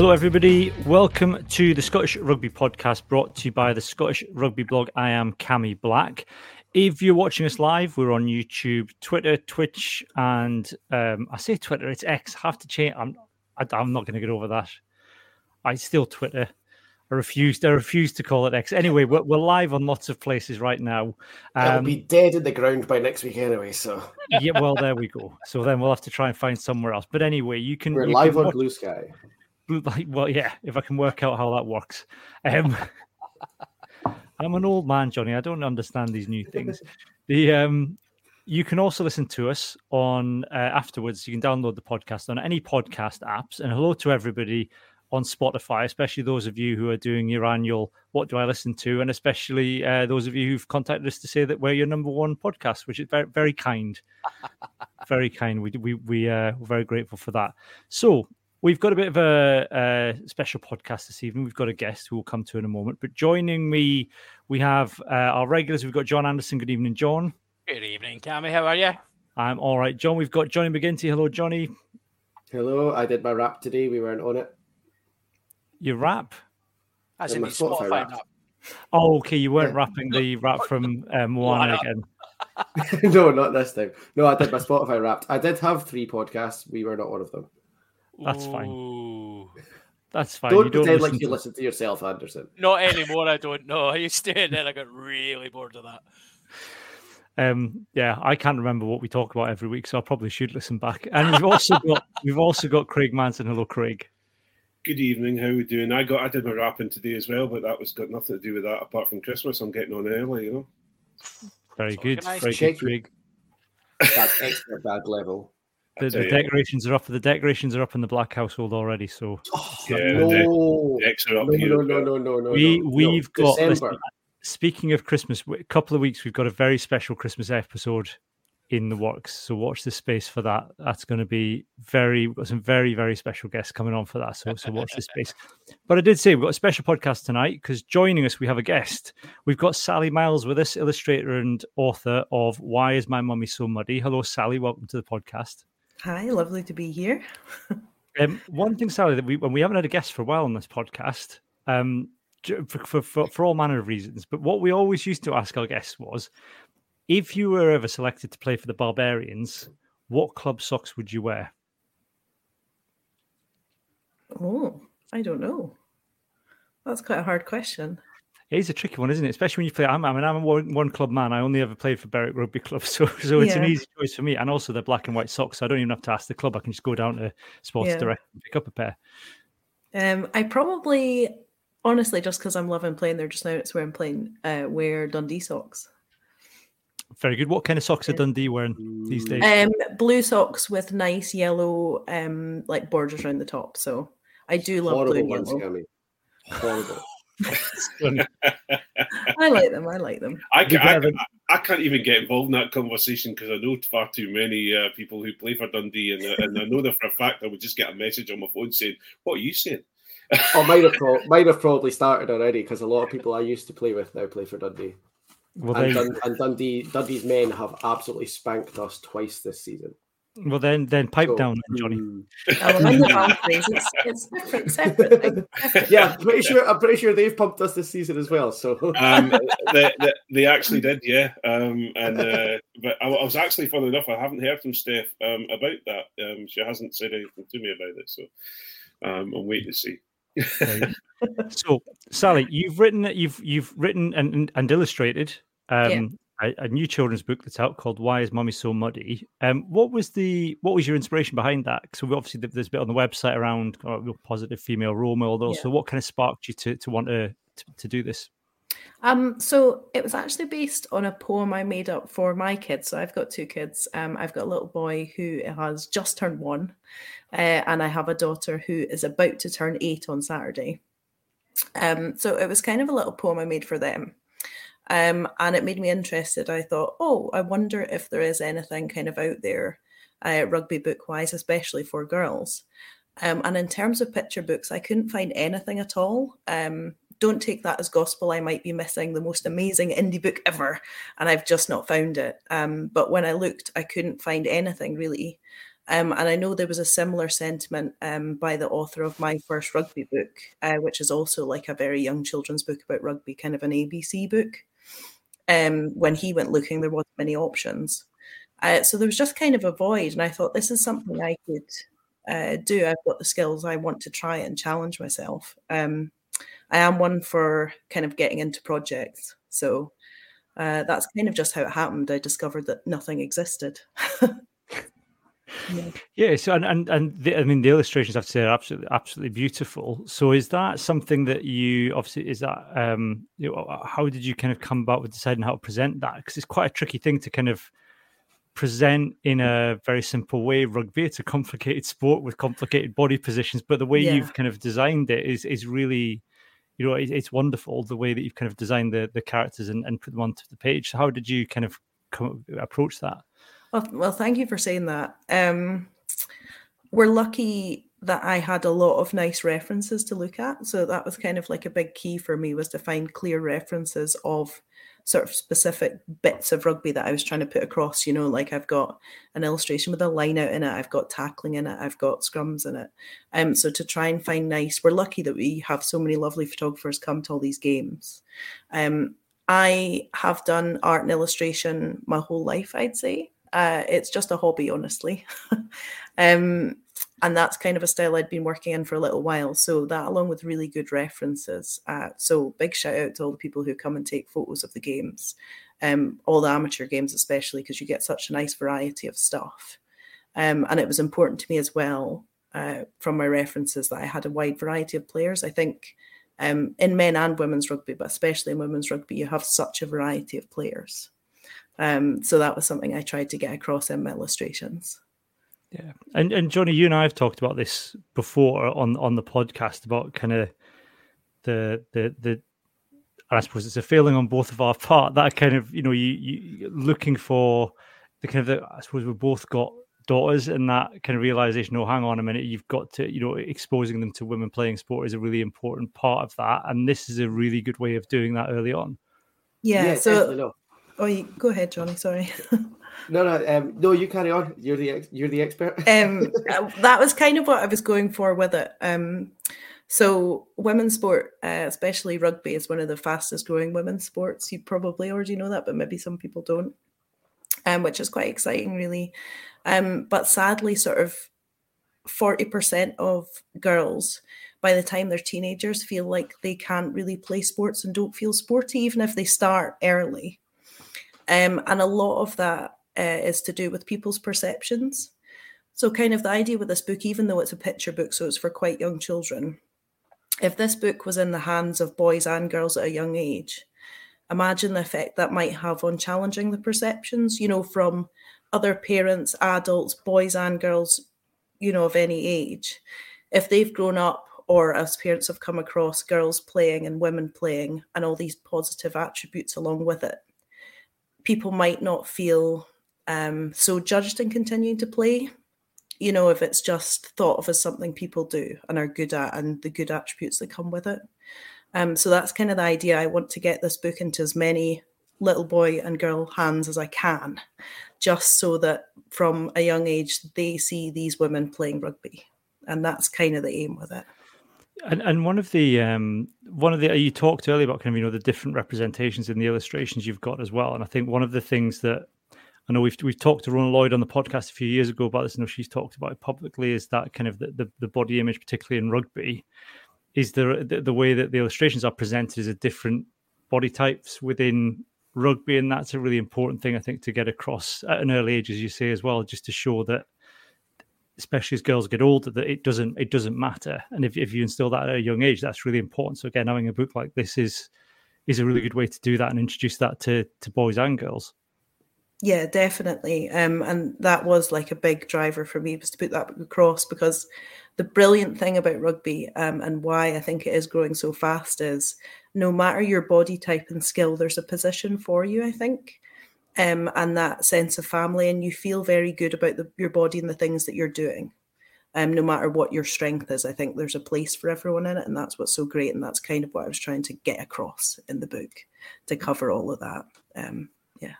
Hello, everybody. Welcome to the Scottish Rugby Podcast brought to you by the Scottish Rugby blog. I am Cammy Black. If you're watching us live, we're on YouTube, Twitter, Twitch, and um, I say Twitter, it's X. I have to change. I'm, I, am i am not going to get over that. I still Twitter. I refuse. I refuse to call it X. Anyway, we're, we're live on lots of places right now. Um, It'll be dead in the ground by next week anyway. So yeah, well, there we go. So then we'll have to try and find somewhere else. But anyway, you can. We're you live can on watch, Blue Sky. Like, well, yeah. If I can work out how that works. Um, I'm an old man, Johnny. I don't understand these new things. The um, you can also listen to us on uh, afterwards. You can download the podcast on any podcast apps. And hello to everybody on Spotify, especially those of you who are doing your annual "What do I listen to?" and especially uh, those of you who've contacted us to say that we're your number one podcast, which is very very kind, very kind. We we we uh, we're very grateful for that. So we've got a bit of a, a, special podcast this evening. We've got a guest who will come to in a moment, but joining me, we have uh, our regulars. We've got John Anderson. Good evening, John. Good evening, Cammy. How are you? I'm all right, John. We've got Johnny McGinty. Hello, Johnny. Hello. I did my rap today. We weren't on it. Your rap? As in, the Spotify, Spotify rap. rap. Oh, okay. You weren't rapping the rap from um, Moana again. no, not this time. No, I did my Spotify rap. I did have three podcasts. We were not one of them. That's Ooh. fine. That's fine. Don't, you don't pretend like you to... listen to yourself, Anderson. Not anymore. I don't know. I used to, and then I got really bored of that. Um, yeah, I can't remember what we talk about every week, so I probably should listen back. And we've also got we've also got Craig Manson. Hello, Craig. Good evening. How are we doing? I got I did my wrapping today as well, but that was got nothing to do with that apart from Christmas. I'm getting on early, you know. Very good. Very good, Craig. That's extra bad level. The, the decorations are up. The decorations are up in the Black household already. So oh, yeah, no. The decks are up no. No, no, no, no, no. We we've no. got. Listen, speaking of Christmas, a couple of weeks we've got a very special Christmas episode in the works. So watch the space for that. That's going to be very got some very very special guests coming on for that. So so watch the space. But I did say we've got a special podcast tonight because joining us we have a guest. We've got Sally Myles with us, illustrator and author of Why Is My Mummy So Muddy? Hello, Sally. Welcome to the podcast. Hi, lovely to be here. um, one thing, Sally, that we when we haven't had a guest for a while on this podcast. Um, for, for, for all manner of reasons. But what we always used to ask our guests was if you were ever selected to play for the Barbarians, what club socks would you wear? Oh, I don't know. That's quite a hard question. It is a tricky one, isn't it? Especially when you play. I'm, I mean, I'm a one, one, club man. I only ever played for Berwick Rugby Club, so so it's yeah. an easy choice for me. And also, they're black and white socks, so I don't even have to ask the club. I can just go down to Sports yeah. Direct and pick up a pair. Um, I probably, honestly, just because I'm loving playing there just now, it's where I'm playing. Uh, wear Dundee socks. Very good. What kind of socks are Dundee wearing these days? Um, blue socks with nice yellow, um, like borders around the top. So I do love Horrible blue and yellow. Horrible. I like them. I like them. I, can, I, I, can't even get involved in that conversation because I know far too many uh, people who play for Dundee, and, uh, and I know that for a fact I would just get a message on my phone saying, "What are you saying?" oh, might have, pro- might have probably started already because a lot of people I used to play with now play for Dundee. Well, and, Dun- and Dundee Dundee's men have absolutely spanked us twice this season. Well, then, then pipe so, down, Johnny. Mm. oh, it's, it's different, separate. yeah, I'm pretty sure. I'm pretty sure they've pumped us this season as well. So um, they, they, they, actually did, yeah. Um, and uh, but I, I, was actually, funny enough, I haven't heard from Steph um, about that. Um, she hasn't said anything to me about it, so um, I'm waiting to see. so, Sally, you've written you've you've written and and illustrated um, yeah. A, a, new children's book that's out called "Why Is Mummy So Muddy." Um, what was the what was your inspiration behind that? So obviously there's a bit on the website around oh, positive female role model. Yeah. So what kind of sparked you to to want to to, to do this? Um, so it was actually based on a poem I made up for my kids. So I've got two kids. Um, I've got a little boy who has just turned one, uh, and I have a daughter who is about to turn eight on Saturday. Um, so it was kind of a little poem I made for them. Um, and it made me interested. I thought, oh, I wonder if there is anything kind of out there, uh, rugby book wise, especially for girls. Um, and in terms of picture books, I couldn't find anything at all. Um, don't take that as gospel. I might be missing the most amazing indie book ever, and I've just not found it. Um, but when I looked, I couldn't find anything really Um, and I know there was a similar sentiment um, by the author of my first rugby book, uh, which is also like a very young children's book about rugby, kind of an ABC book. Um, when he went looking, there wasn't many options. Uh, so there was just kind of a void. And I thought, this is something I could uh, do. I've got the skills. I want to try and challenge myself. Um, I am one for kind of getting into projects. So uh, that's kind of just how it happened. I discovered that nothing existed. Yeah. yeah. So and and, and the, I mean the illustrations I have to say are absolutely absolutely beautiful. So is that something that you obviously is that um you know, how did you kind of come about with deciding how to present that? Because it's quite a tricky thing to kind of present in a very simple way. Rugby it's a complicated sport with complicated body positions, but the way yeah. you've kind of designed it is is really you know it, it's wonderful the way that you've kind of designed the the characters and, and put them onto the page. So how did you kind of come, approach that? Well, well, thank you for saying that. Um, we're lucky that I had a lot of nice references to look at. So that was kind of like a big key for me was to find clear references of sort of specific bits of rugby that I was trying to put across. You know, like I've got an illustration with a line out in it, I've got tackling in it, I've got scrums in it. Um, so to try and find nice, we're lucky that we have so many lovely photographers come to all these games. Um, I have done art and illustration my whole life, I'd say. Uh, it's just a hobby, honestly. um, and that's kind of a style I'd been working in for a little while. So that, along with really good references. Uh, so big shout out to all the people who come and take photos of the games, um, all the amateur games especially, because you get such a nice variety of stuff. Um, and it was important to me as well uh, from my references that I had a wide variety of players. I think um, in men and women's rugby, but especially in women's rugby, you have such a variety of players. Um, so that was something I tried to get across in my illustrations. Yeah, and and Johnny, you and I have talked about this before on on the podcast about kind of the the the. I suppose it's a failing on both of our part that kind of you know you you looking for the kind of the, I suppose we've both got daughters and that kind of realization oh hang on a minute you've got to you know exposing them to women playing sport is a really important part of that and this is a really good way of doing that early on yeah, yeah so Oh, you, go ahead, Johnny. Sorry. no, no, um, no. You carry on. You're the you're the expert. um, that was kind of what I was going for with it. Um, so women's sport, uh, especially rugby, is one of the fastest growing women's sports. You probably already know that, but maybe some people don't. Um, which is quite exciting, really. Um, but sadly, sort of forty percent of girls by the time they're teenagers feel like they can't really play sports and don't feel sporty, even if they start early. Um, and a lot of that uh, is to do with people's perceptions. So, kind of the idea with this book, even though it's a picture book, so it's for quite young children, if this book was in the hands of boys and girls at a young age, imagine the effect that might have on challenging the perceptions, you know, from other parents, adults, boys and girls, you know, of any age. If they've grown up or as parents have come across girls playing and women playing and all these positive attributes along with it, people might not feel um, so judged in continuing to play. You know, if it's just thought of as something people do and are good at and the good attributes that come with it. Um, so that's kind of the idea. I want to get this book into as many little boy and girl hands as I can, just so that from a young age they see these women playing rugby. And that's kind of the aim with it. And and one of the um one of the you talked earlier about kind of you know the different representations in the illustrations you've got as well, and I think one of the things that I know we've we've talked to Rhona Lloyd on the podcast a few years ago about this. I know she's talked about it publicly. Is that kind of the, the, the body image, particularly in rugby, is the, the way that the illustrations are presented is a different body types within rugby, and that's a really important thing I think to get across at an early age, as you say as well, just to show that especially as girls get older, that it doesn't it doesn't matter. And if, if you instill that at a young age, that's really important. So again, having a book like this is is a really good way to do that and introduce that to to boys and girls. Yeah, definitely. Um, and that was like a big driver for me was to put that across because the brilliant thing about rugby um, and why I think it is growing so fast is no matter your body type and skill, there's a position for you. I think um, and that sense of family, and you feel very good about the, your body and the things that you're doing. Um, no matter what your strength is, I think there's a place for everyone in it, and that's what's so great. And that's kind of what I was trying to get across in the book to cover all of that. Um, yeah.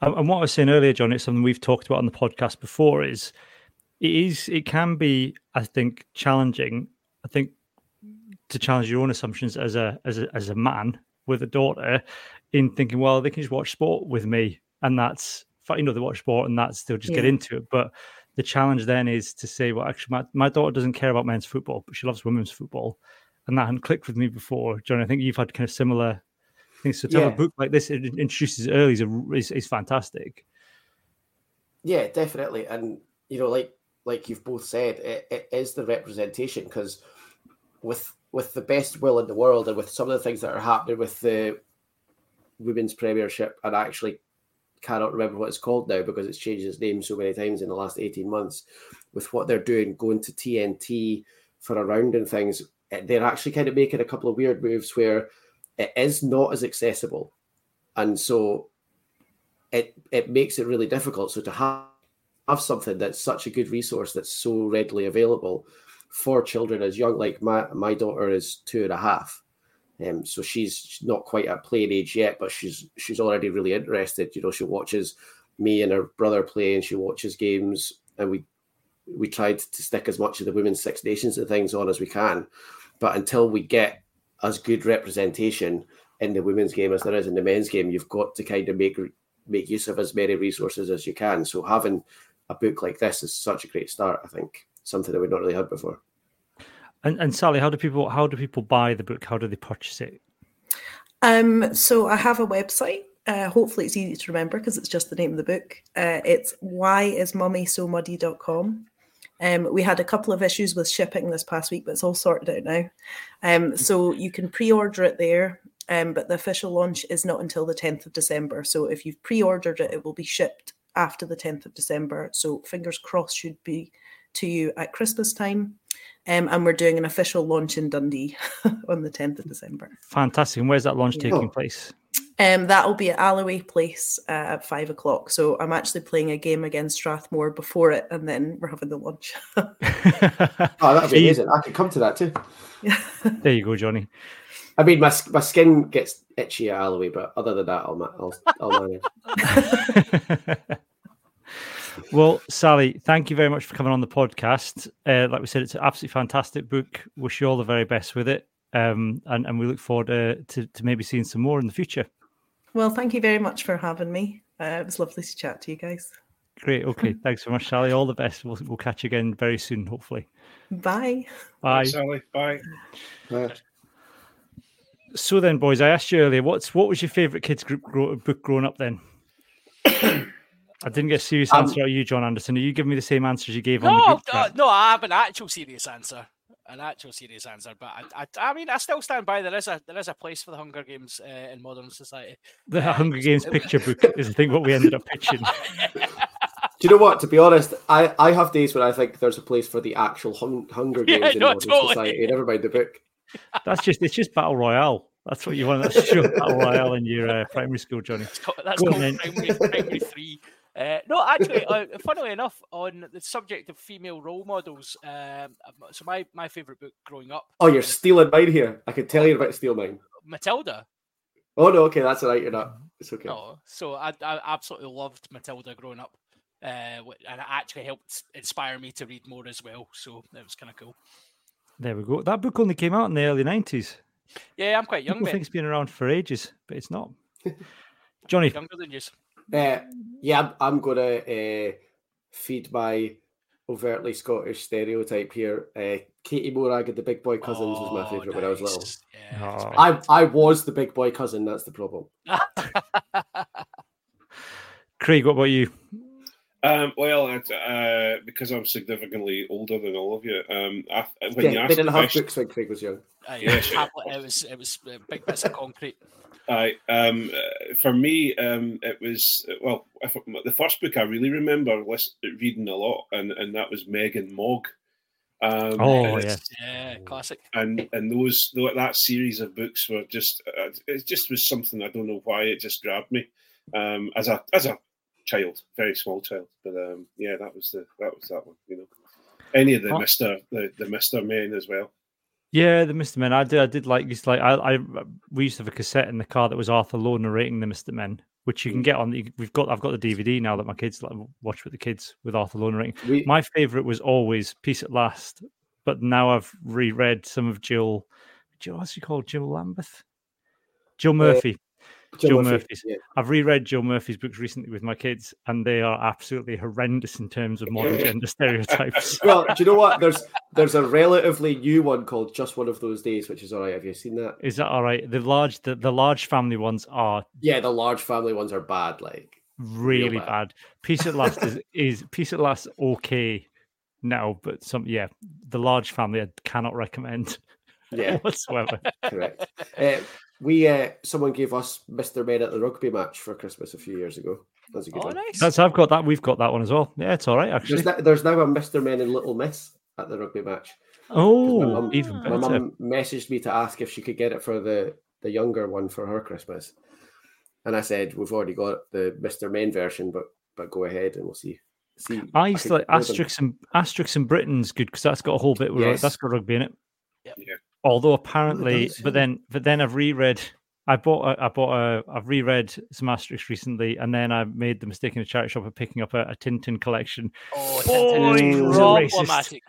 And what I was saying earlier, John, it's something we've talked about on the podcast before. Is it is. It can be, I think, challenging. I think to challenge your own assumptions as a as a as a man with a daughter, in thinking, well, they can just watch sport with me, and that's you know they watch sport, and that's they'll just yeah. get into it. But the challenge then is to say, well, actually, my, my daughter doesn't care about men's football, but she loves women's football, and that hadn't clicked with me before. John, I think you've had kind of similar things. So to yeah. have a book like this, it introduces early is, is, is fantastic. Yeah, definitely, and you know, like like you've both said, it, it is the representation because with with the best will in the world and with some of the things that are happening with the women's premiership and actually cannot remember what it's called now because it's changed its name so many times in the last 18 months with what they're doing going to tnt for a round and things eh, they're actually kind of making a couple of weird moves where it is not as accessible and so it it makes it really difficult so to have have something that's such a good resource that's so readily available for children as young. Like my my daughter is two and a half, um, so she's not quite at playing age yet, but she's she's already really interested. You know, she watches me and her brother play, and she watches games, and we we tried to stick as much of the women's Six Nations and things on as we can, but until we get as good representation in the women's game as there is in the men's game, you've got to kind of make make use of as many resources as you can. So having a book like this is such a great start. I think something that we've not really had before. And, and Sally, how do people how do people buy the book? How do they purchase it? Um, so I have a website. Uh, hopefully, it's easy to remember because it's just the name of the book. Uh, it's whyismummysomuddy.com. Um, we had a couple of issues with shipping this past week, but it's all sorted out now. Um, so you can pre-order it there, um, but the official launch is not until the 10th of December. So if you've pre-ordered it, it will be shipped after the 10th of December. So fingers crossed should be to you at Christmas time. Um, and we're doing an official launch in Dundee on the 10th of December. Fantastic. And where's that launch yeah. taking place? Um, that will be at Alloway Place uh, at five o'clock. So I'm actually playing a game against Strathmore before it, and then we're having the launch. oh, that'd be amazing. I could come to that too. there you go, Johnny. I mean, my my skin gets itchy at Alloway, but other than that, I'll I'll, I'll manage. Well, Sally, thank you very much for coming on the podcast. Uh, like we said, it's an absolutely fantastic book. Wish you all the very best with it, um, and and we look forward to, to, to maybe seeing some more in the future. Well, thank you very much for having me. Uh, it was lovely to chat to you guys. Great. Okay. Thanks so much, Sally. All the best. We'll, we'll catch you again very soon, hopefully. Bye. Bye. Bye Sally. Bye. Bye. So then, boys, I asked you earlier, what's what was your favourite kids group grow, book growing up? Then I didn't get a serious um, answer out of you, John Anderson. Are you giving me the same answers you gave no, on the group chat? No, I have an actual serious answer, an actual serious answer. But I, I, I mean, I still stand by. There is a there is a place for the Hunger Games uh, in modern society. The uh, Hunger Games picture book is the thing what we ended up pitching. Do you know what? To be honest, I, I have days when I think there's a place for the actual hung, Hunger Games yeah, in no, modern totally. society. Never mind the book. That's just it's just battle royale. That's what you want. That's your battle royale in your uh, primary school, Johnny. That's called primary, primary three. Uh, no, actually, uh, funnily enough, on the subject of female role models, um, so my, my favourite book growing up. Oh, you're stealing mine here. I can tell you about steal mine. Matilda. Oh no, okay, that's all right. You're not. It's okay. No, so I, I absolutely loved Matilda growing up, uh, and it actually helped inspire me to read more as well. So that was kind of cool. There we go. That book only came out in the early nineties. Yeah, I'm quite young. I think it's been around for ages, but it's not. Johnny, younger than you. Uh, yeah, I'm, I'm going to uh, feed my overtly Scottish stereotype here. Uh, Katie Morag and the Big Boy Cousins oh, was my favourite nice. when I was little. Yeah, oh. I I was the Big Boy cousin. That's the problem. Craig, what about you? Um, well, uh, because I'm significantly older than all of you, um, I, when yeah, you they didn't have books when Craig was young. Uh, yeah, sure. it was it was big bits of concrete. I um, uh, for me, um, it was well if, the first book I really remember reading a lot, and, and that was Meg and Mog. Um, oh yeah, yeah, classic. And and those that series of books were just uh, it just was something I don't know why it just grabbed me um, as a as a child, very small child. But um, yeah, that was the that was that one. You know, any of the oh. Mister the the Mister Men as well. Yeah, the Mister Men. I did. I did like used like I, I. We used to have a cassette in the car that was Arthur Lowe narrating the Mister Men, which you can mm. get on. The, we've got I've got the DVD now that my kids like, watch with the kids with Arthur Lonering. We, My favorite was always Peace at Last, but now I've reread some of Jill. Jill, what's she called? Jill Lambeth, Jill uh, Murphy. Jill Murphy's. yeah. I've reread Joe Murphy's books recently with my kids, and they are absolutely horrendous in terms of modern gender stereotypes. Well, do you know what? There's there's a relatively new one called Just One of Those Days, which is all right. Have you seen that? Is that all right? The large, the, the large family ones are Yeah, the large family ones are bad. Like, really bad. bad. Peace at Last is, is Peace at Last okay now, but some yeah, the large family I cannot recommend yeah, whatsoever. correct. Uh, we uh, someone gave us Mister Men at the rugby match for Christmas a few years ago. That's a good Oh, one. nice. That's I've got that. We've got that one as well. Yeah, it's all right actually. There's, now, there's now a Mister Men and Little Miss at the rugby match. Oh, mum- even My better. mum messaged me to ask if she could get it for the the younger one for her Christmas, and I said we've already got the Mister Men version, but but go ahead and we'll see. See, I used could to like build. Asterix and Asterix and Britain's good because that's got a whole bit where Yes. that's got rugby in it. Yep. Yeah. Although apparently, does, but then but then I've reread. I bought a, I bought a I've reread some Asterix recently, and then I made the mistake in a charity shop of picking up a, a Tintin collection. Oh, Boy, Tintin is problematic.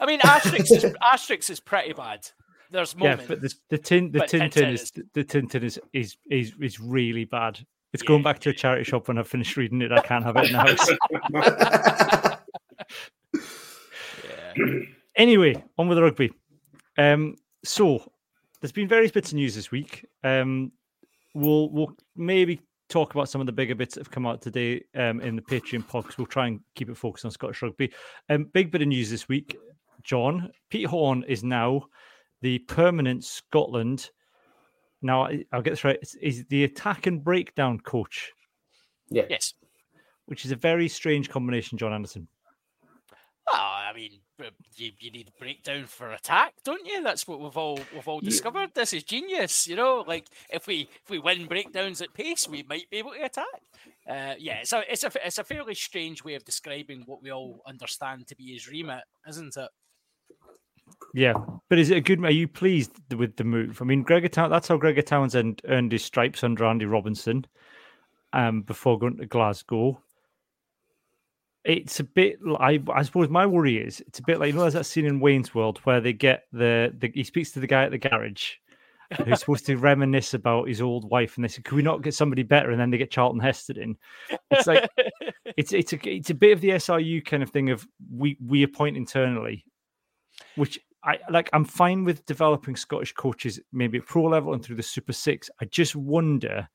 I mean, Asterix is Asterix is pretty bad. There's Yeah, but the the tin the But Tintin Tintin is is- the Tintin is is is is really bad. It's going back to a charity shop when I've finished reading it. I can't have it in the house. yeah. Anyway, on with the rugby. Um, so there's been various bits of news this week. Um, we'll we'll maybe talk about some of the bigger bits that have come out today um, in the Patreon pod 'cause we'll try and keep it focused on Scottish rugby. Um, big bit of news this week, John. Pete Horne is now the permanent Scotland. Now I- I'll get this right. Is, is the attack and breakdown coach, Yes. which is a very strange combination, John Anderson. Well, I mean, you, you need breakdown for attack, don't you? That's what we've all we've all discovered. This is genius, you know. Like if we if we win breakdowns at pace, we might be able to attack. Uh, yeah, it's a it's a it's a fairly strange way of describing what we all understand to be his remit, isn't it? Yeah, but is it a good? Are you pleased with the move? I mean, Gregor Town. That's how Gregor Townsend earned his stripes under Andy Robinson, um, before going to Glasgow. It's a bit. I I suppose my worry is it's a bit like you know there's that scene in Wayne's World where they get the, the he speaks to the guy at the garage who's supposed to reminisce about his old wife and they say, "Could we not get somebody better?" And then they get Charlton Heston in. It's like it's it's a it's a bit of the SRU kind of thing of we we appoint internally, which I like. I'm fine with developing Scottish coaches maybe at pro level and through the Super Six. I just wonder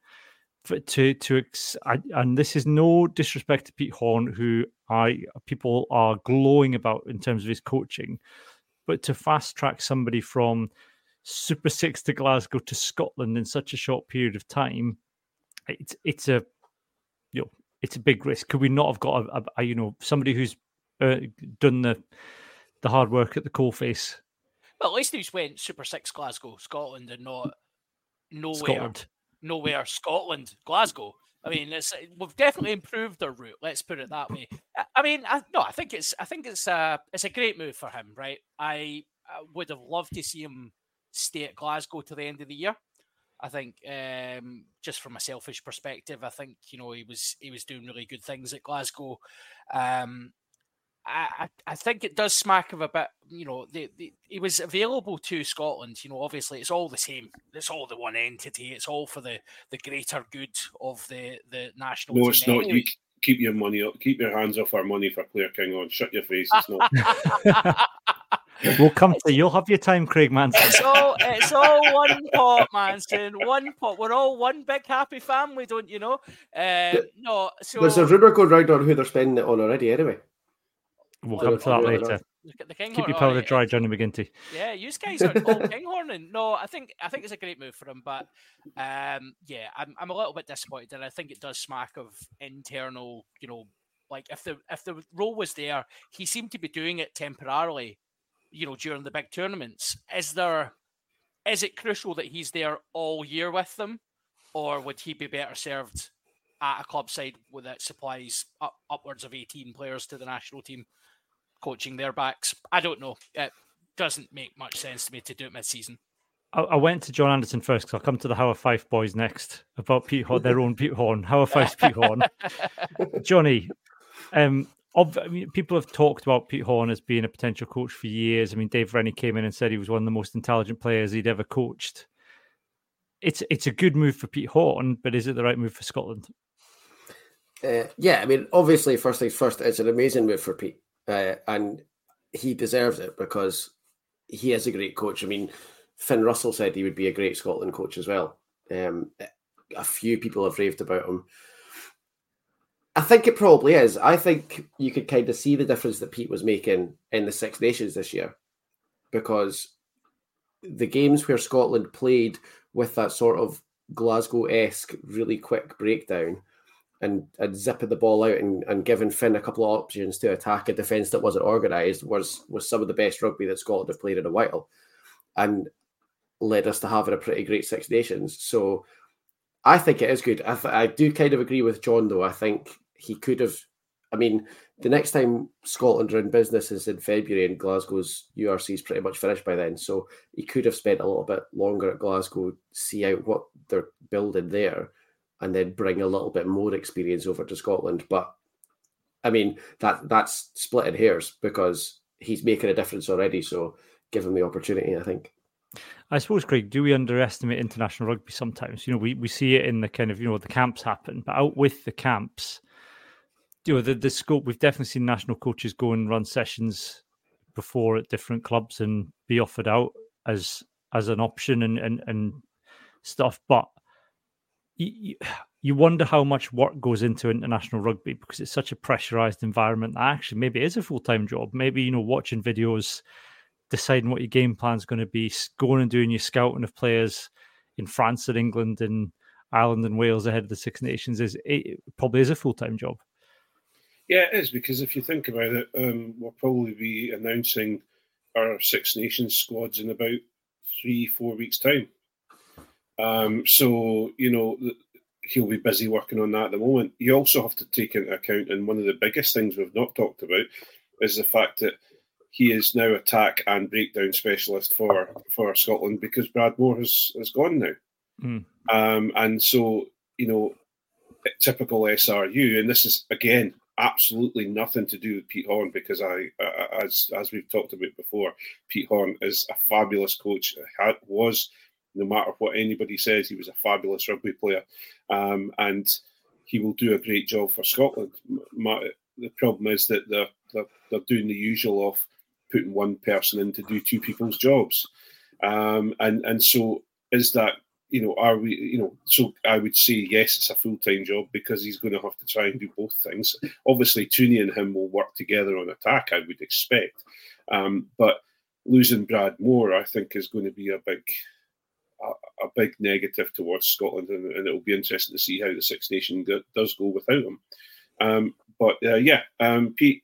for to to ex- I, and this is no disrespect to Pete Horne, who I people are glowing about in terms of his coaching, but to fast track somebody from Super Six to Glasgow to Scotland in such a short period of time, it's it's a you know it's a big risk. Could we not have got a, a, a you know somebody who's uh, done the the hard work at the coalface, well, at least he's went Super Six Glasgow, Scotland, and not nowhere Scotland? nowhere Scotland, Glasgow. I mean, it's we've definitely improved our route. Let's put it that way. I- mean, I, no, I think it's I think it's a it's a great move for him, right? I, I would have loved to see him stay at Glasgow to the end of the year. I think um, just from a selfish perspective, I think you know he was he was doing really good things at Glasgow. Um, I, I I think it does smack of a bit, you know, the, the, he was available to Scotland. You know, obviously it's all the same. It's all the one entity. It's all for the, the greater good of the, the national No, team. it's not. You keep your money up. Keep your hands off our money for Blair Kinghorn. Shut your face. It's not. We'll come to you'll have your time, Craig Manson. it's all it's all one pot, Manson. One pot. We're all one big happy family, don't you know? Um, no, so There's a rumor going round on who they're spending it on already. Anyway, We'll Well, come to that later. the Kinghorn. Keep your powder yeah, dry, Johnny McGinty. Yeah, you guys are all kinghorning. No, I think I think it's a great move for him, but um, yeah, I'm I'm a little bit disappointed, and I think it does smack of internal. You know, like if the if the role was there, he seemed to be doing it temporarily. You know, during the big tournaments, is there is it crucial that he's there all year with them, or would he be better served at a club side with that supplies up, upwards of 18 players to the national team, coaching their backs? I don't know. It doesn't make much sense to me to do it mid-season. I, I went to John Anderson first because I'll come to the Howe Fife boys next about Pete Horne, their own Pete Horne. Howe Fife Pete Horne. Johnny, um, of, I mean, people have talked about Pete Horne as being a potential coach for years. I mean, Dave Rennie came in and said he was one of the most intelligent players he'd ever coached. It's it's a good move for Pete Horne, but is it the right move for Scotland? Uh, yeah, I mean, obviously, first things first, it's an amazing move for Pete, uh, and he deserves it because he is a great coach. I mean, Finn Russell said he would be a great Scotland coach as well. Um, a few people have raved about him. I think it probably is. I think you could kind of see the difference that Pete was making in the Six Nations this year because the games where Scotland played with that sort of Glasgow esque, really quick breakdown and, and zipping the ball out and, and giving Finn a couple of options to attack a defence that wasn't organised was was some of the best rugby that Scotland have played in a while. And led us to having a pretty great Six Nations. So I think it is good. I, th- I do kind of agree with John, though. I think he could have. I mean, the next time Scotland are in business is in February, and Glasgow's URC is pretty much finished by then. So he could have spent a little bit longer at Glasgow, see out what they're building there, and then bring a little bit more experience over to Scotland. But I mean, that that's splitting hairs because he's making a difference already. So give him the opportunity, I think. I suppose, Craig, do we underestimate international rugby sometimes? You know, we, we see it in the kind of, you know, the camps happen, but out with the camps, you know, the, the scope, we've definitely seen national coaches go and run sessions before at different clubs and be offered out as as an option and and, and stuff. But you, you wonder how much work goes into international rugby because it's such a pressurized environment that actually maybe it is a full time job. Maybe, you know, watching videos deciding what your game plan is going to be, going and doing your scouting of players in France and England and Ireland and Wales ahead of the Six Nations is it probably is a full time job. Yeah, it is because if you think about it, um, we'll probably be announcing our Six Nations squads in about three, four weeks' time. Um, so you know he'll be busy working on that at the moment. You also have to take into account, and one of the biggest things we've not talked about is the fact that he is now attack and breakdown specialist for for Scotland because Brad Mooar has has gone now, mm. um, and so you know, typical SRU, and this is again absolutely nothing to do with Pete Horne because I, uh, as as we've talked about before, Pete Horne is a fabulous coach. Had, was no matter what anybody says, he was a fabulous rugby player, um, and he will do a great job for Scotland. My, the problem is that they're, they're, they're doing the usual of putting one person in to do two people's jobs. Um, and and so is that you know are we you know so I would say yes it's a full time job because he's going to have to try and do both things. Obviously, Tooney and him will work together on attack. I would expect, um, but losing Brad Mooar I think is going to be a big a, big negative towards Scotland, and, and, it'll be interesting to see how the Six Nation go, does go without him. Um, but uh, yeah, um, Pete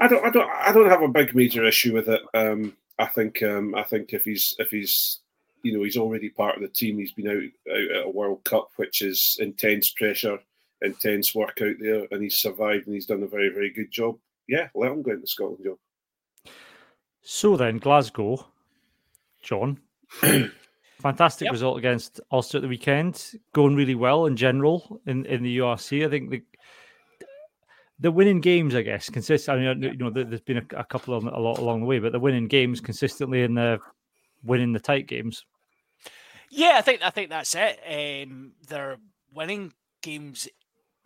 I don't, I don't, I don't have a big major issue with it. Um, I think, um, I think if he's, if he's, you know, he's already part of the team. He's been out, out at a World Cup, which is intense pressure, intense work out there, and he's survived and he's done a very, very good job. Yeah, let him go into Scotland job. So then, Glasgow, John, fantastic yep. result against Ulster at the weekend, going really well in general in, in the URC. I think the the winning games, I guess, consist. I mean, you know, there's been a, a couple of a lot along the way, but the winning games consistently in the winning the tight games. Yeah, I think I think that's it. Um, they're winning games.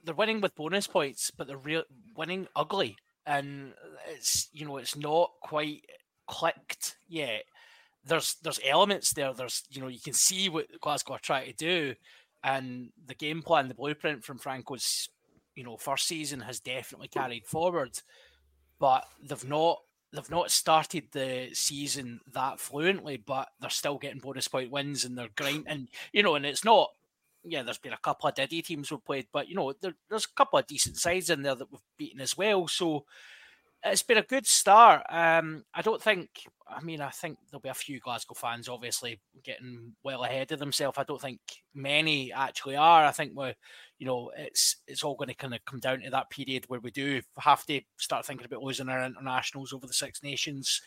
They're winning with bonus points, but they're real winning ugly, and it's you know it's not quite clicked yet. There's there's elements there. There's you know you can see what Glasgow are trying to do, and the game plan, the blueprint from Franco's you know first season has definitely carried forward, but they've not they've not started the season that fluently, but they're still getting bonus point wins and they're grinding. You know, and it's not. Yeah, there's been a couple of Diddy teams we've played, but you know, there, there's a couple of decent sides in there that we've beaten as well. So it's been a good start. Um, I don't think. I mean, I think there'll be a few Glasgow fans obviously getting well ahead of themselves. I don't think many actually are. I think we're, you know, it's it's all going to kind of come down to that period where we do have to start thinking about losing our internationals over the Six Nations.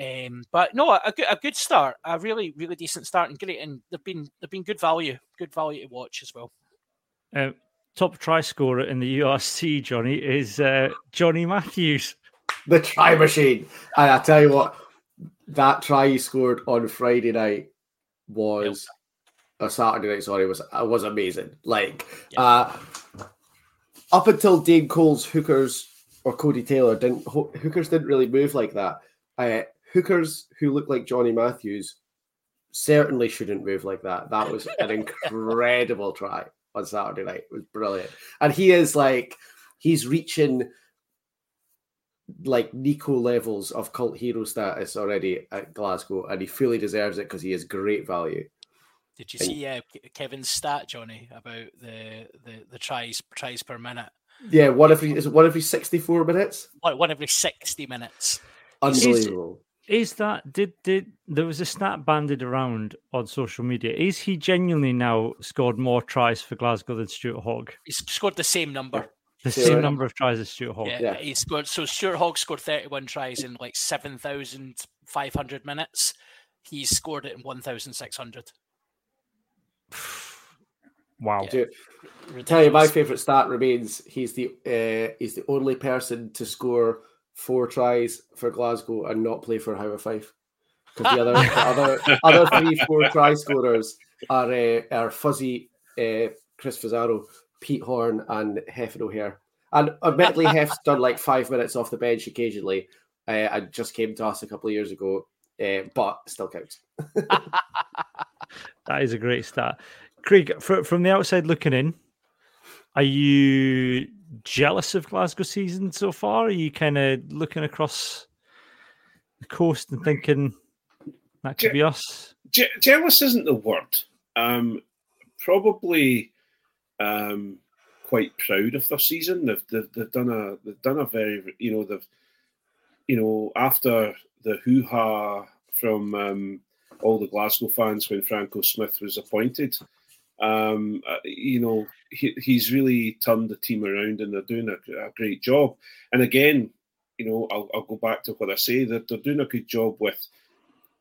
Um, but no, a good, a good start, a really, really decent start, and great. And they've been they've been good value, good value to watch as well. Uh, top try scorer in the URC, Johnny, is uh, Johnny Matthews. The try machine. And I tell you what, that try he scored on Friday night was a Saturday night. Sorry, was uh, was amazing. Like uh, up until Dane Coles hookers or Codie Taylor didn't hookers didn't really move like that. Uh, hookers who look like Johnny Matthews certainly shouldn't move like that. That was an incredible try on Saturday night. It was brilliant. And he is like, he's reaching like Nico levels of cult hero status already at Glasgow, and he fully deserves it because he has great value. Did you see uh, Kevin's stat, Johnny, about the, the the tries tries per minute? Yeah, one every is it one every sixty four minutes? One, one every sixty minutes. Unbelievable. Is, is that did did there was a stat banded around on social media? Is he genuinely now scored more tries for Glasgow than Stuart Hogg? He's scored the same number. The same number of tries as Stuart Hogg. Yeah, yeah. he scored. So Stuart Hogg scored thirty-one tries in like seven thousand five hundred minutes. He scored it in one thousand six hundred. Wow! Yeah. Tell you, my favorite stat remains he's the uh, he's the only person to score four tries for Glasgow and not play for Howe Fife. Because the other other other three four try scorers are uh, are Fuzzy, uh, Chris Fusaro, Pete Horne, and Hefin O'Hare. And admittedly, Hef's done like five minutes off the bench occasionally. Uh, and just came to us a couple of years ago, uh, but still counts. that is a great stat. Craig, for, from the outside looking in, are you jealous of Glasgow season so far? Are you kind of looking across the coast and thinking that could Je- be us? Je- jealous isn't the word. Um, probably um, quite proud of their season. They've, they've, they've done a they've done a very you know they've you know after the hoo ha from um, all the Glasgow fans when Franco Smith was appointed. Um, uh, you know, he, he's really turned the team around and they're doing a, a great job. And again, you know, I'll, I'll, go back to what I say that they're doing a good job with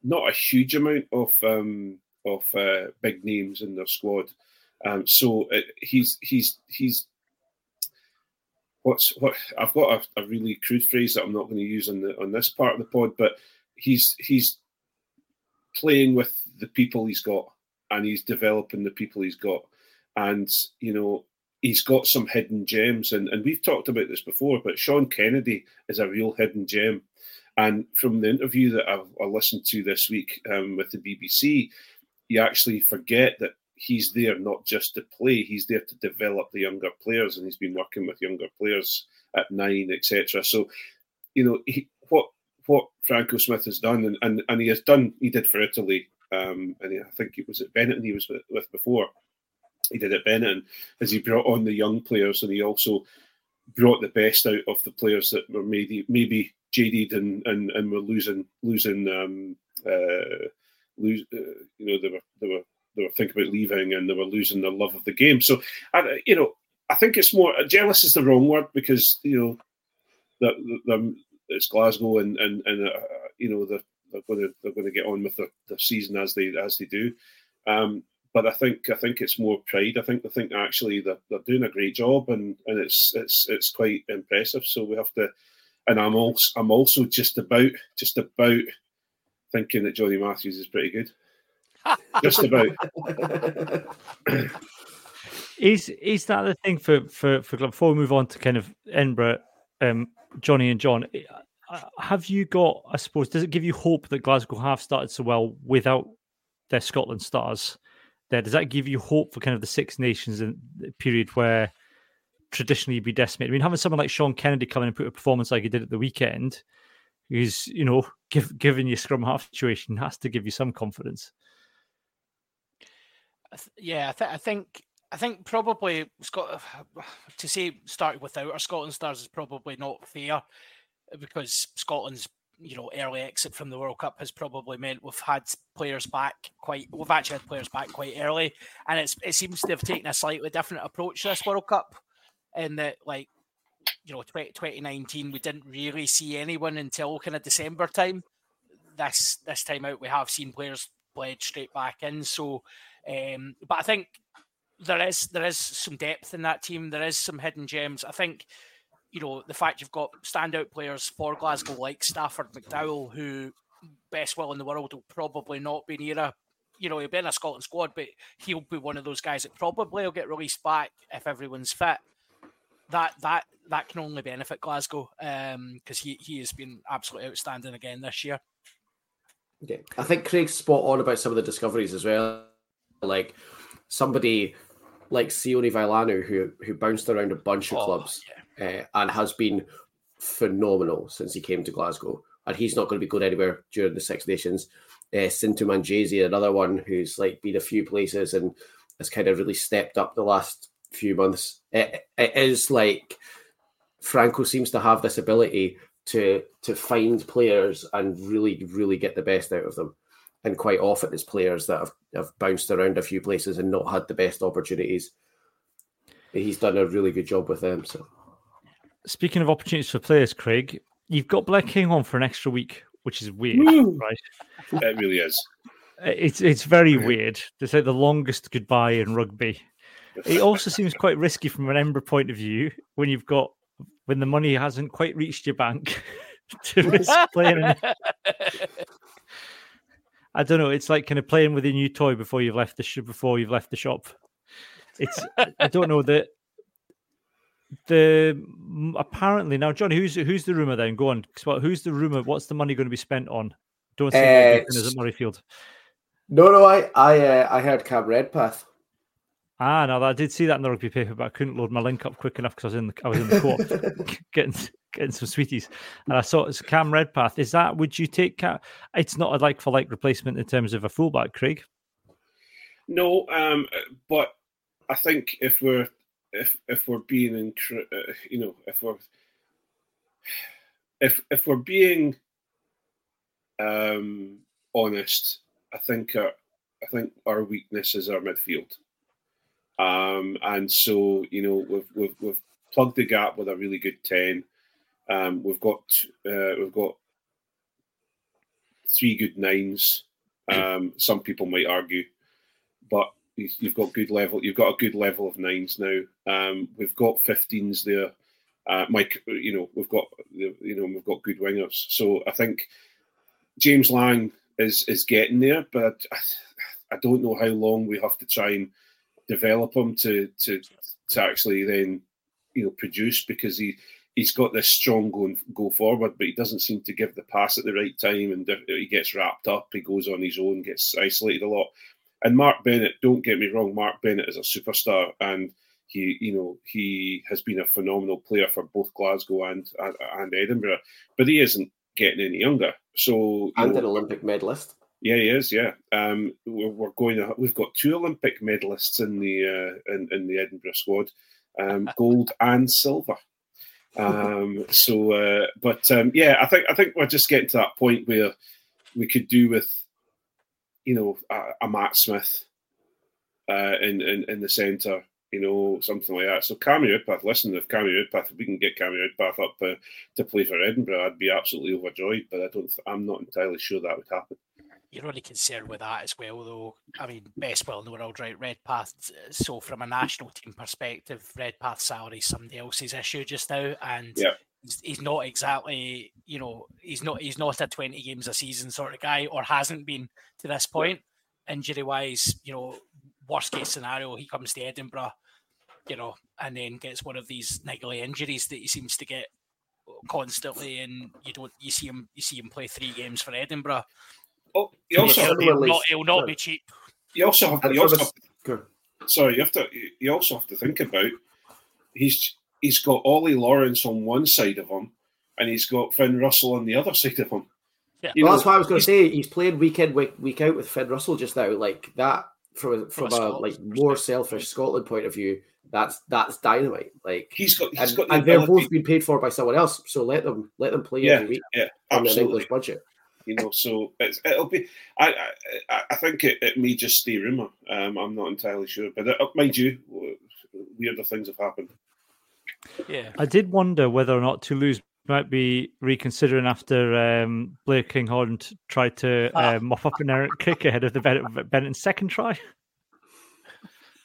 not a huge amount of um, of uh, big names in their squad. Um, so uh, he's he's he's what's what I've got a, a, really crude phrase that I'm not going to use on the on this part of the pod, but he's he's playing with the people he's got and he's developing the people he's got. And, you know, he's got some hidden gems. And, and we've talked about this before, but Sean Kennedy is a real hidden gem. And from the interview that I've, I listened to this week um, with the BBC, you actually forget that he's there not just to play, he's there to develop the younger players. And he's been working with younger players at nine, etc. So, you know, he, what what Franco Smith has done, and, and, and he has done, he did for Italy um, and I think it was at Benetton he was with, with before. He did at Benetton as he brought on the young players, and he also brought the best out of the players that were maybe maybe jaded and and, and were losing losing um, uh, lose uh, you know they were they were they were thinking about leaving and they were losing the love of the game. So I, you know I think it's more jealous is the wrong word because you know that it's Glasgow and and and uh, you know the they're going to they're going to get on with their, their season as they as they do. Um, but I think I think it's more pride. I think they think actually they're, they're doing a great job and, and it's it's it's quite impressive. So we have to, and I'm also I'm also just about just about thinking that Johnny Matthews is pretty good. Just about. is is that the thing for for for before we move on to kind of Edinburgh, um, Johnny and John? Uh, have you got, I suppose, does it give you hope that Glasgow have started so well without their Scotland stars? There, does that give you hope for kind of the Six Nations the period where traditionally you'd be decimated? I mean, having someone like Sean Kennedy come in and put a performance like he did at the weekend, who's you know, give, given your scrum half situation, has to give you some confidence. Yeah, I, th- I think I think probably Scott to say started without our Scotland stars is probably not fair eh, because Scotland's you know early exit from the World Cup has probably meant we've had players back quite. We've actually had players back quite early, and it's it seems to have taken a slightly different approach to this World Cup, in that like you know 20, 2019 we didn't really see anyone until kind of December time. this this time out we have seen players bled straight back in. So, um, but I think there is there is some depth in that team. There is some hidden gems. I think you know the fact you've got standout players for Glasgow like Stafford McDowell, who best will in the world will probably not be near a you know he'll be in a Scotland squad, but he'll be one of those guys that probably will get released back if everyone's fit. That that that can only benefit Glasgow because um, he he has been absolutely outstanding again this year. Yeah, I think Craig's spot on about some of the discoveries as well. Like somebody like Sione Vailanu, who who bounced around a bunch of oh, clubs yeah. uh, and has been phenomenal since he came to Glasgow. And he's not going to be going anywhere during the Six Nations. Uh, Sintu Manjezi, another one who's like been a few places and has kind of really stepped up the last few months. it, it is like Franco seems to have this ability to to find players and really really get the best out of them. And quite often it's players that have, have bounced around a few places and not had the best opportunities. He's done a really good job with them. So speaking of opportunities for players, Craig, you've got Blair Kinghorn for an extra week, which is weird, Woo! right? It really is. Uh, it's it's very weird. To say the longest goodbye in rugby. It also seems quite risky from an Ember point of view when you've got when the money hasn't quite reached your bank to risk playing. I don't know. It's like kind of playing with a new toy before you've left the sh- before you've left the shop. It's I don't know that the apparently now Johnny who's who's the rumor then go on who's the rumor what's the money going to be spent on don't say uh, as at Murrayfield no no I I uh, I heard Cam Redpath Ah, no, I did see that in the rugby paper, but I couldn't load my link up quick enough because I was in the I was in the court getting getting some sweeties, and I saw it's Cam Redpath. Is that would you take? Cam? It's not a like for like replacement in terms of a fullback, Craig. No, um, but I think if we're if if we're being in, uh, you know, if we're if if we're being um, honest, I think our, I think our weakness is our midfield. Um, and so, you know, we've, we've, we've plugged the gap with a really good 10. Um, we've got uh, we've got three good nines. Um, some people might argue, but you've got good level. You've got a good level of nines now. Um, we've got 15s there. Uh, Mike, you know, we've got you know we've got good wingers. So I think James Lang is is getting there, but I, I don't know how long we have to try and develop him to to to actually then you know produce because he he's got this strong go go forward, but he doesn't seem to give the pass at the right time, and he gets wrapped up. He goes on his own, gets isolated a lot. And Mark Bennett, don't get me wrong, Mark Bennett is a superstar, and he you know he has been a phenomenal player for both Glasgow and and Edinburgh, but he isn't getting any younger. So and know, an Olympic medalist. Yeah, he is. Yeah, um, we're, we're, going. To, we've got two Olympic medalists in the uh, in, in the Edinburgh squad, um, gold and silver. Um, so, uh, but um, yeah, I think I think we're just getting to that point where we could do with, you know, a, a Matt Smith uh, in, in in the centre, you know, something like that. So Cammy Redpath, listen, if Cammy Redpath, if we can get Cammy Redpath up uh, to play for Edinburgh, I'd be absolutely overjoyed. But I don't, I'm not entirely sure that would happen you're only concerned with that as well, though. I mean, best well in the world, right? Redpath. So, from a national team perspective, Redpath salary is somebody else's issue just now, and yeah. he's, he's, not exactly, you know, he's not he's not a twenty games a season sort of guy, or hasn't been to this point. Injury wise, you know, worst case scenario, he comes to Edinburgh, you know, and then gets one of these niggly injuries that he seems to get constantly, and you don't you see him you see him play three games for Edinburgh Oh, you also he'll, he'll not, he'll not be cheap. You also have, you also have to, sorry, you have to you also have to think about he's he's got Ollie Lawrence on one side of him, and he's got Finn Russell on the other side of him. Yeah. well, know, that's what I was going to say. He's playing week in week, week out with Finn Russell just now. Like that from from, from a, a like more selfish Scotland point of view. That's that's dynamite. Like he's got, he's and, got and they're both being paid for by someone else. So let them let them play yeah, every week yeah, on an English budget you know. So it'll be. I I, I think it, it may just stay rumor. Um, I'm not entirely sure, but it, uh, mind you, weirder things have happened. Yeah, I did wonder whether or not Toulouse might be reconsidering after um, Blair Kinghorn tried to Ah. uh, mop up an errant kick ahead of the Benetton, Benetton's second try.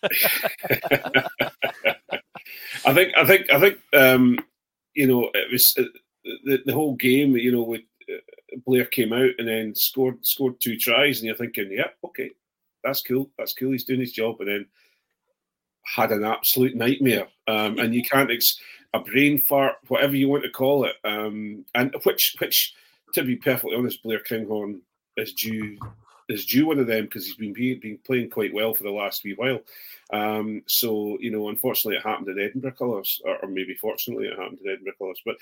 I think, I think, I think, um, you know, it was uh, the, the whole game. You know, with uh, Blair came out and then scored scored two tries, and you're thinking, yeah, okay, that's cool, that's cool. He's doing his job, and then had an absolute nightmare. Um, and you can't ex- a brain fart, whatever you want to call it, um, and which which to be perfectly honest, Blair Kinghorn is due is due one of them because he's been be- been playing quite well for the last wee while. Um, so you know, unfortunately, it happened in Edinburgh colours, or, or maybe fortunately, it happened in Edinburgh colours. But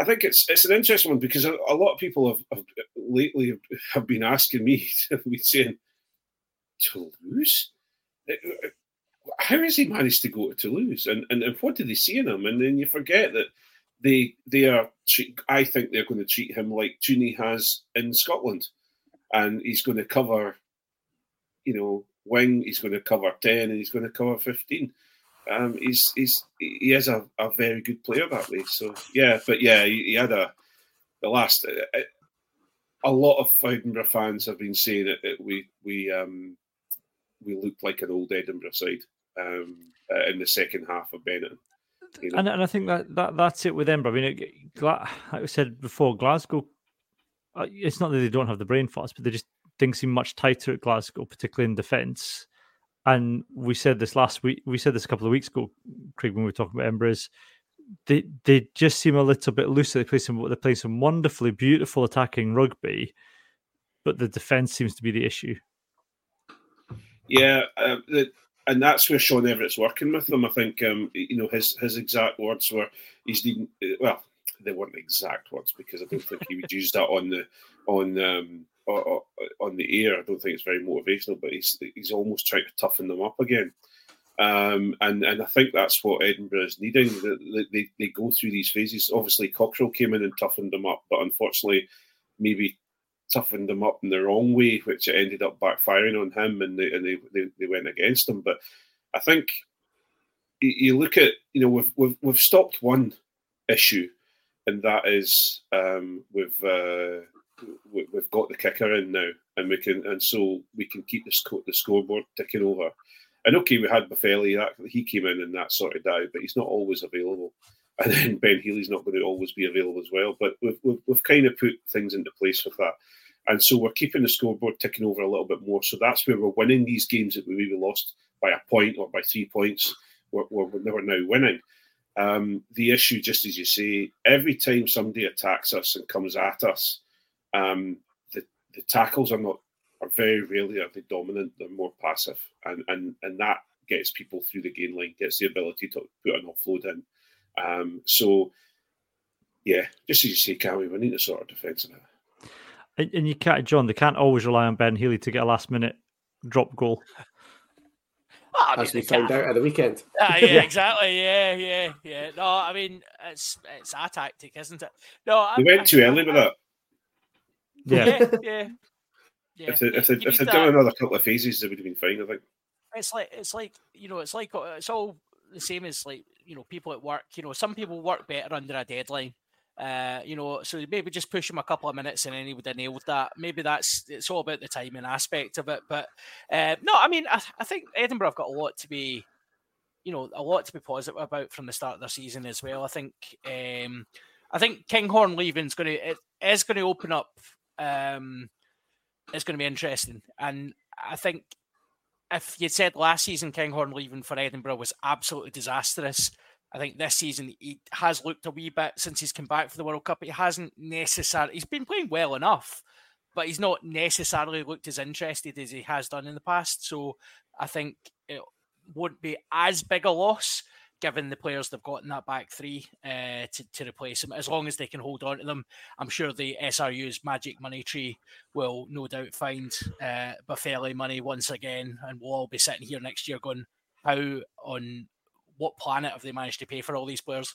I think it's it's an interesting one because a, a lot of people have, have lately have been asking me, been saying, Toulouse. Eh, eh, eh, how has he managed to go to Toulouse, and, and and what did they see in him? And then you forget that they they are. I think they're going to treat him like Tooney has in Scotland, and he's going to cover, you know, wing. He's going to cover ten, and he's going to cover fifteen. Um, he's he's he is a, a very good player that way. So yeah, but yeah, he, he had a the last. Uh, a lot of Edinburgh fans have been saying that, that we we um, we looked like an old Edinburgh side um, uh, in the second half of Benetton. You know? And, and I think that, that that's it with Edinburgh. I mean, it, like I said before, Glasgow. uh, It's not that they don't have the brain farts, but they just things seem much tighter at Glasgow, particularly in defence. And we said this last week. We said this a couple of weeks ago, Craig, when we were talking about. Is they they just seem a little bit looser. They play some they play some wonderfully beautiful attacking rugby, but the defence seems to be the issue. Yeah, uh, the, and that's where Sean Everitt's working with them. I think um, you know his his exact words were he's needing. Well, they weren't exact words because I don't think he would use that on the on um, on the air. I don't think it's very motivational, but he's he's almost trying to toughen them up again. Um, and and I think that's what Edinburgh is needing. They, they, they go through these phases. Obviously, Cockerill came in and toughened them up, but unfortunately, maybe toughened them up in the wrong way, which ended up backfiring on him, and they and they, they, they went against him. But I think you, look at you know we've we've, we've stopped one issue, and that is um, we've uh, we've got the kicker in now, and we can and so we can keep the sco- the scoreboard ticking over. And okay, we had Boffelli, that he came in and that sorted out, but he's not always available. And then Ben Healy's not going to always be available as well. But we've, we've, we've kind of put things into place with that. And so we're keeping the scoreboard ticking over a little bit more. So that's where we're winning these games that we maybe lost by a point or by three points. We're, we're, we're now winning. Um, the issue, just as you say, every time somebody attacks us and comes at us, um, the, the tackles are not are very rarely are they dominant. They're more passive, and and and that gets people through the gain line, gets the ability to put an offload in. Um, so, yeah, just as you say, Cammy, we need to sort of defence of that. And, and you can't, John. They can't always rely on Ben Healy to get a last minute drop goal. Ah, I mean, as we found out at the weekend. Ah, yeah, Yeah. exactly. Yeah, yeah, yeah. No, I mean it's it's our tactic, isn't it? No, I, They went I- too early with that. Yeah. Yeah, yeah. yeah. If they, if, they, if they'd that- done another couple of phases, it would have been fine. I think. it's like it's like you know it's like uh, it's all the same as like you know people at work you know some people work better under a deadline uh you know so maybe just push him a couple of minutes and then he would have nailed that maybe that's it's all about the timing aspect of it but uh no i mean i, I think edinburgh have got a lot to be you know a lot to be positive about from the start of their season as well i think um i think kinghorn leaving is going to it is going to open up um it's going to be interesting and i think if you'd said last season Kinghorn leaving for Edinburgh was absolutely disastrous, I think this season he has looked a wee bit since he's come back for the World Cup. He hasn't necessarily he's been playing well enough, but he's not necessarily looked as interested as he has done in the past. So I think it won't be as big a loss given the players they've got in that back three uh, to, to replace them. As long as they can hold on to them, I'm sure the SRU's magic money tree will no doubt find uh, Boffelli money once again, and we'll all be sitting here next year going, how on what planet have they managed to pay for all these players?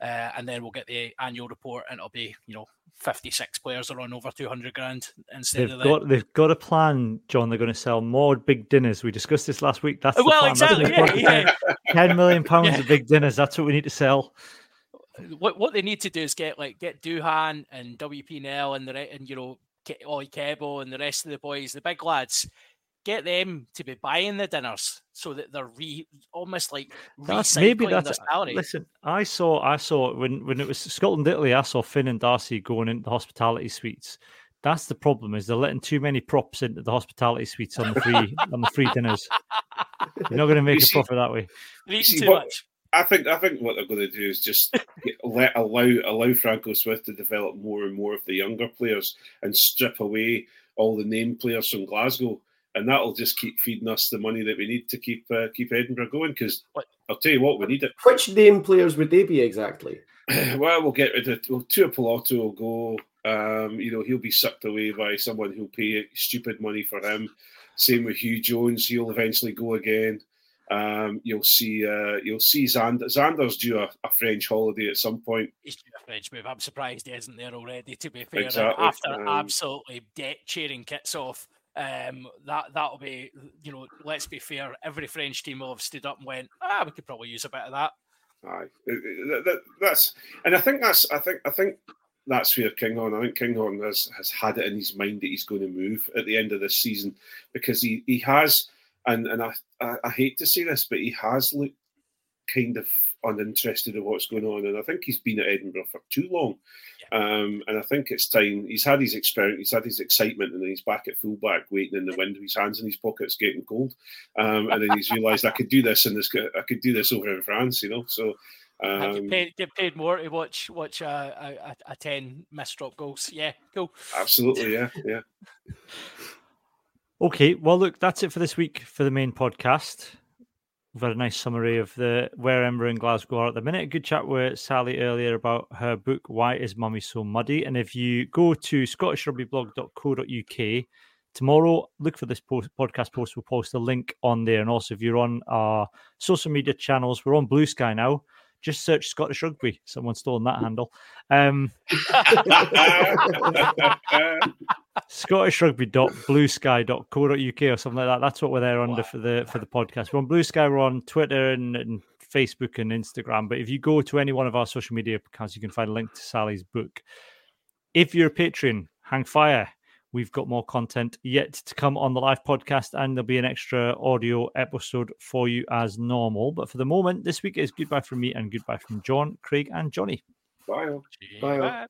Uh, and then we'll get the annual report, and it'll be you know 56 players are on over 200 grand instead They've of got they've got a plan, John. They're going to sell more big dinners. We discussed this last week. That's the well, plan. That's exactly. the Yeah, yeah. Ten million pounds Yeah. of big dinners. That's what we need to sell. what what they need to do is get like get Duhan and WP Nel and the and you know Ollie Kebble and the rest of the boys, the big lads, get them to be buying the dinners so that they're re almost like That's, recycling maybe their that's salary. listen. I saw I saw when when it was Scotland Italy. I saw Finn and Darcy going into the hospitality suites. That's the problem is they're letting too many props into the hospitality suites on the free on the free dinners. You're not going to make You a see- profit that way. They're eating See, too what- much. I think I think what they're going to do is just get, let allow allow Franco Smith to develop more and more of the younger players and strip away all the name players from Glasgow, and that'll just keep feeding us the money that we need to keep uh, keep Edinburgh going. Because I'll tell you what, we need it. Which name players would they be exactly? well, we'll get rid of well, Tuipulotu will go. Um, you know, he'll be sucked away by someone who'll pay stupid money for him. Same with Huw Jones; he'll eventually go again. Um, you'll see, uh, you'll see Zander. Zander's due a, a French holiday at some point. He's doing a French move. I'm surprised he isn't there already. To be fair, Exactly, after um, absolutely debt cheering kits off, um, that that'll be you know. Let's be fair. Every French team will have stood up and went, ah, we could probably use a bit of that. Aye, that- that- that's, and I think that's, I think, I think that's where Kinghorn. I think Kinghorn has has had it in his mind that he's going to move at the end of this season because he he has, and and I I, I hate to say this, but he has looked kind of uninterested in what's going on, and I think he's been at Edinburgh for too long. Um, and I think it's time. He's had his experience, he's had his excitement, and then he's back at fullback, waiting in the wind with his hands in his pockets, getting cold. Um, and then he's realised I could do this and this. I could do this over in France, you know. So I um, get paid, get paid more to watch watch uh, a, a, a ten missed drop goals. Yeah, cool. absolutely, yeah, yeah. Okay, well, look, that's it for this week for the main podcast. A nice summary of the where Ember and Glasgow are at the minute. A good chat with Sally earlier about her book, Why Is Mummy So Muddy? And if you go to scottishrugbyblog.co.uk tomorrow, look for this post, podcast post. We'll post a link on there. And also, if you're on our social media channels, we're on Blue Sky now. Just search Scottish Rugby. Someone's stolen that handle. Um, scottishrugby.bluesky.co.uk or something like that. That's what we're there under for the for the podcast. We're on Blue Sky, we're on Twitter and, and Facebook and Instagram. But if you go to any one of our social media accounts, you can find a link to Sally's book. If you're a patron, hang fire. We've got more content yet to come on the live podcast, and there'll be an extra audio episode for you as normal. But for the moment, this week is goodbye from me and goodbye from John, Craig, and Johnny. Bye. all. Bye. Bye.